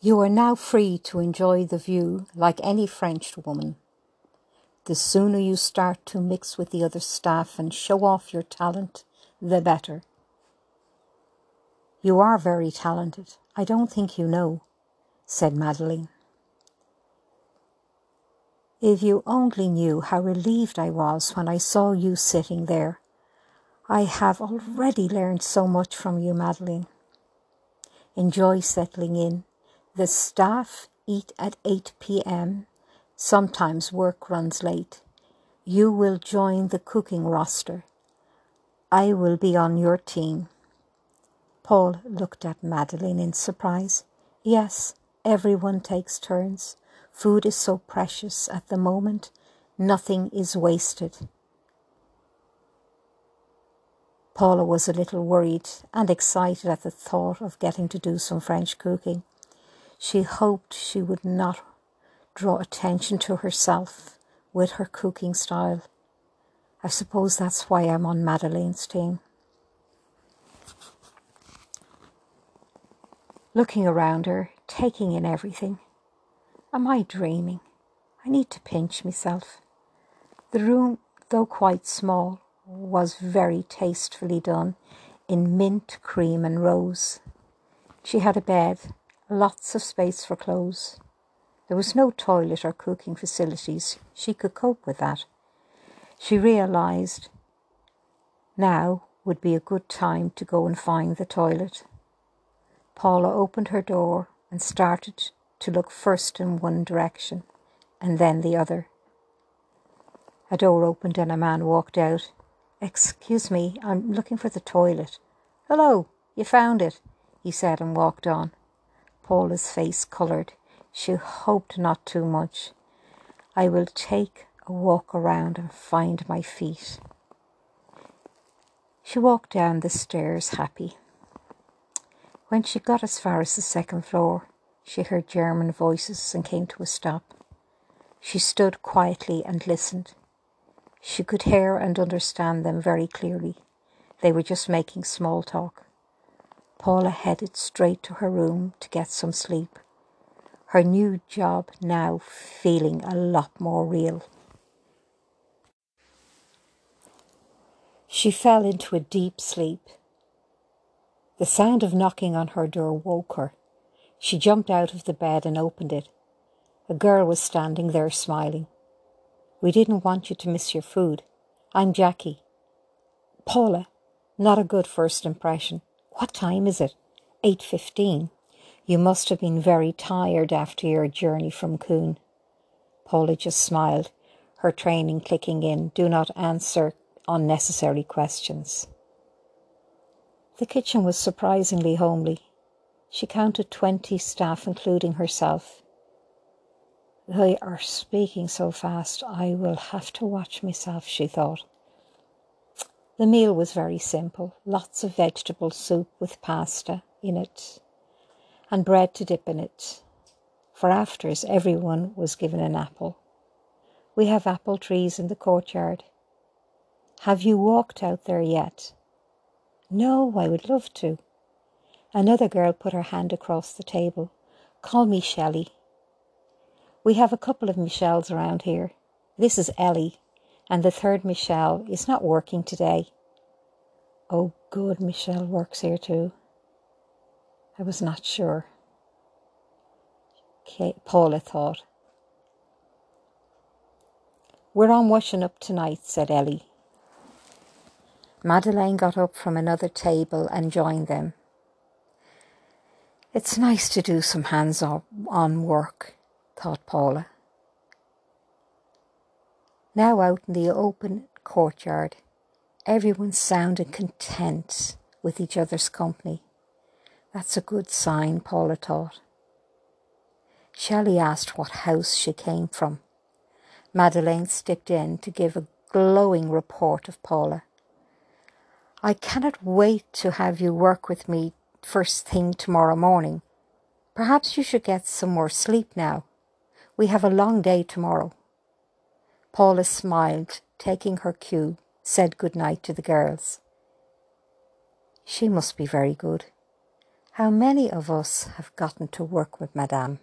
You are now free to enjoy the view like any French woman. The sooner you start to mix with the other staff and show off your talent, the better. You are very talented. I don't think you know, said Madeline. If you only knew how relieved I was when I saw you sitting there. I have already learned so much from you, Madeline. Enjoy settling in. The staff eat at 8 p.m. Sometimes work runs late. You will join the cooking roster. I will be on your team. Paul looked at Madeleine in surprise. Yes, everyone takes turns. Food is so precious at the moment, nothing is wasted. Paula was a little worried and excited at the thought of getting to do some French cooking. She hoped she would not draw attention to herself with her cooking style. I suppose that's why I'm on Madeleine's team. Looking around her, taking in everything. Am I dreaming? I need to pinch myself. The room, though quite small, was very tastefully done in mint, cream, and rose. She had a bed, lots of space for clothes. There was no toilet or cooking facilities. She could cope with that. She realized now would be a good time to go and find the toilet. Paula opened her door and started to look first in one direction and then the other. A door opened and a man walked out. Excuse me, I'm looking for the toilet. Hello, you found it, he said and walked on. Paula's face coloured. She hoped not too much. I will take a walk around and find my feet. She walked down the stairs happy. When she got as far as the second floor, she heard German voices and came to a stop. She stood quietly and listened. She could hear and understand them very clearly. They were just making small talk. Paula headed straight to her room to get some sleep. Her new job now feeling a lot more real. She fell into a deep sleep. The sound of knocking on her door woke her. She jumped out of the bed and opened it. A girl was standing there smiling. We didn't want you to miss your food. I'm Jackie. Paula, not a good first impression. What time is it? 8.15. You must have been very tired after your journey from Caen. Paula just smiled, her training clicking in. Do not answer unnecessary questions. The kitchen was surprisingly homely. She counted twenty staff, including herself. They are speaking so fast, I will have to watch myself, she thought. The meal was very simple lots of vegetable soup with pasta in it, and bread to dip in it. For afters, everyone was given an apple. We have apple trees in the courtyard. Have you walked out there yet? No, I would love to. Another girl put her hand across the table. Call me Shelley. We have a couple of Michelles around here. This is Ellie, and the third Michelle is not working today. Oh, good, Michelle works here too. I was not sure. Paula thought. We're on washing up tonight, said Ellie. Madeleine got up from another table and joined them. It's nice to do some hands on work, thought Paula. Now out in the open courtyard, everyone sounded content with each other's company. That's a good sign, Paula thought. Shelley asked what house she came from. Madeleine stepped in to give a glowing report of Paula. I cannot wait to have you work with me first thing tomorrow morning. Perhaps you should get some more sleep now. We have a long day tomorrow. Paula smiled, taking her cue, said good night to the girls. She must be very good. How many of us have gotten to work with Madame?